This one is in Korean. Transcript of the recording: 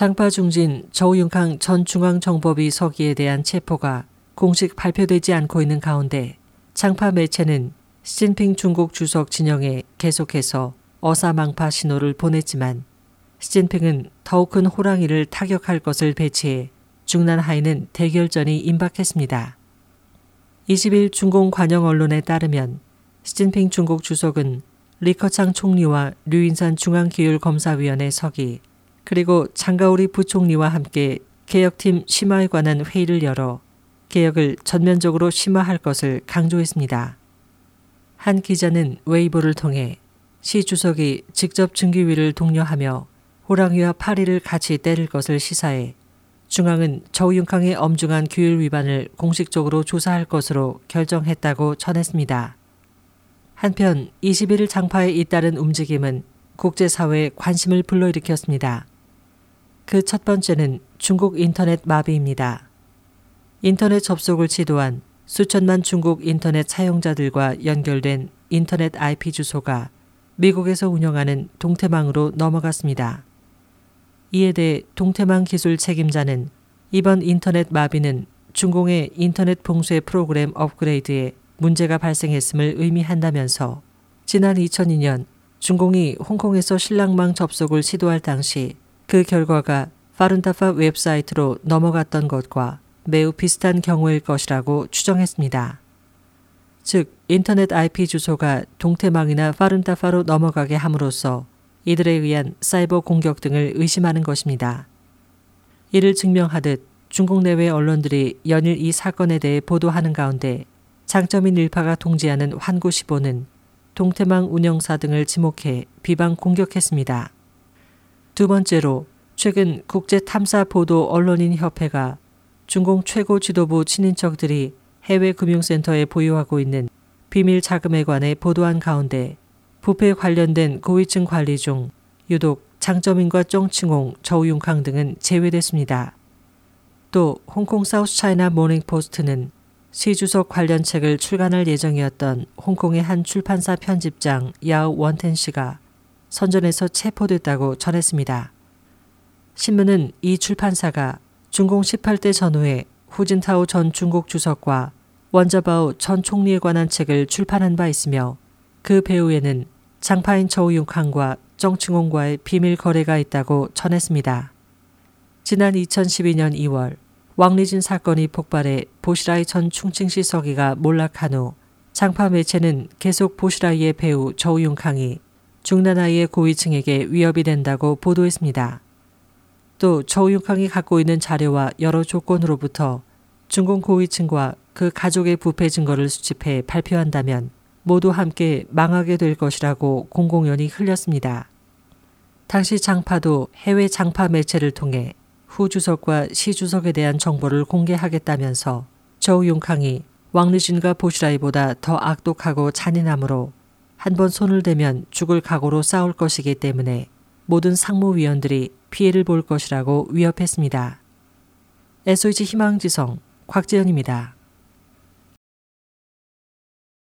장파 중진 저우융캉 전 중앙정보비 서기에 대한 체포가 공식 발표되지 않고 있는 가운데 장파 매체는 시진핑 중국 주석 진영에 계속해서 어사망파 신호를 보냈지만 시진핑은 더욱 큰 호랑이를 타격할 것을 배치해 중난하이는 대결전이 임박했습니다. 20일 중공 관영 언론에 따르면 시진핑 중국 주석은 리커창 총리와 류인산 중앙기율검사위원회 서기 그리고 장가오리 부총리와 함께 개혁팀 심화에 관한 회의를 열어 개혁을 전면적으로 심화할 것을 강조했습니다. 한 기자는 웨이보를 통해 시 주석이 직접 증기위를 독려하며 호랑이와 파리를 같이 때릴 것을 시사해 중앙은 저우융캉의 엄중한 규율 위반을 공식적으로 조사할 것으로 결정했다고 전했습니다. 한편 21일 장파에 잇따른 움직임은 국제사회에 관심을 불러일으켰습니다. 그 첫 번째는 중국 인터넷 마비입니다. 인터넷 접속을 시도한 수천만 중국 인터넷 사용자들과 연결된 인터넷 IP 주소가 미국에서 운영하는 동태망으로 넘어갔습니다. 이에 대해 동태망 기술 책임자는 이번 인터넷 마비는 중공의 인터넷 봉쇄 프로그램 업그레이드에 문제가 발생했음을 의미한다면서 지난 2002년 중공이 홍콩에서 신랑망 접속을 시도할 당시 그 결과가 파룬타파 웹사이트로 넘어갔던 것과 매우 비슷한 경우일 것이라고 추정했습니다. 즉, 인터넷 IP 주소가 동태망이나 파룬타파로 넘어가게 함으로써 이들에 의한 사이버 공격 등을 의심하는 것입니다. 이를 증명하듯 중국 내외 언론들이 연일 이 사건에 대해 보도하는 가운데 장점인 일파가 통지하는 환구시보는 동태망 운영사 등을 지목해 비방 공격했습니다. 두 번째로 최근 국제 탐사 보도 언론인 협회가 중공 최고 지도부 친인척들이 해외 금융센터에 보유하고 있는 비밀 자금에 관해 보도한 가운데 부패 관련된 고위층 관리 중 유독 장점인과 쫑칭홍, 저우융캉 등은 제외됐습니다. 또 홍콩 사우스 차이나 모닝 포스트는 시 주석 관련 책을 출간할 예정이었던 홍콩의 한 출판사 편집장 야우 원텐 씨가 선전에서 체포됐다고 전했습니다. 신문은 이 출판사가 중공 18대 전후에 후진타오 전 중국 주석과 원자바오 전 총리에 관한 책을 출판한 바 있으며 그 배후에는 장파인 저우융캉과 정칭홍과의 비밀 거래가 있다고 전했습니다. 지난 2012년 2월 왕리진 사건이 폭발해 보시라이 전 충칭시 서기가 몰락한 후 장파 매체는 계속 보시라이의 배우 저우융캉이 중난아이의 고위층에게 위협이 된다고 보도했습니다. 또 저우융캉이 갖고 있는 자료와 여러 조건으로부터 중공 고위층과 그 가족의 부패 증거를 수집해 발표한다면 모두 함께 망하게 될 것이라고 공공연히 흘렸습니다. 당시 장파도 해외 장파 매체를 통해 후 주석과 시 주석에 대한 정보를 공개하겠다면서 저우융캉이 왕리진과 보시라이보다 더 악독하고 잔인하므로 한 번 손을 대면 죽을 각오로 싸울 것이기 때문에 모든 상무위원들이 피해를 볼 것이라고 위협했습니다. SOH 희망지성 곽재현입니다.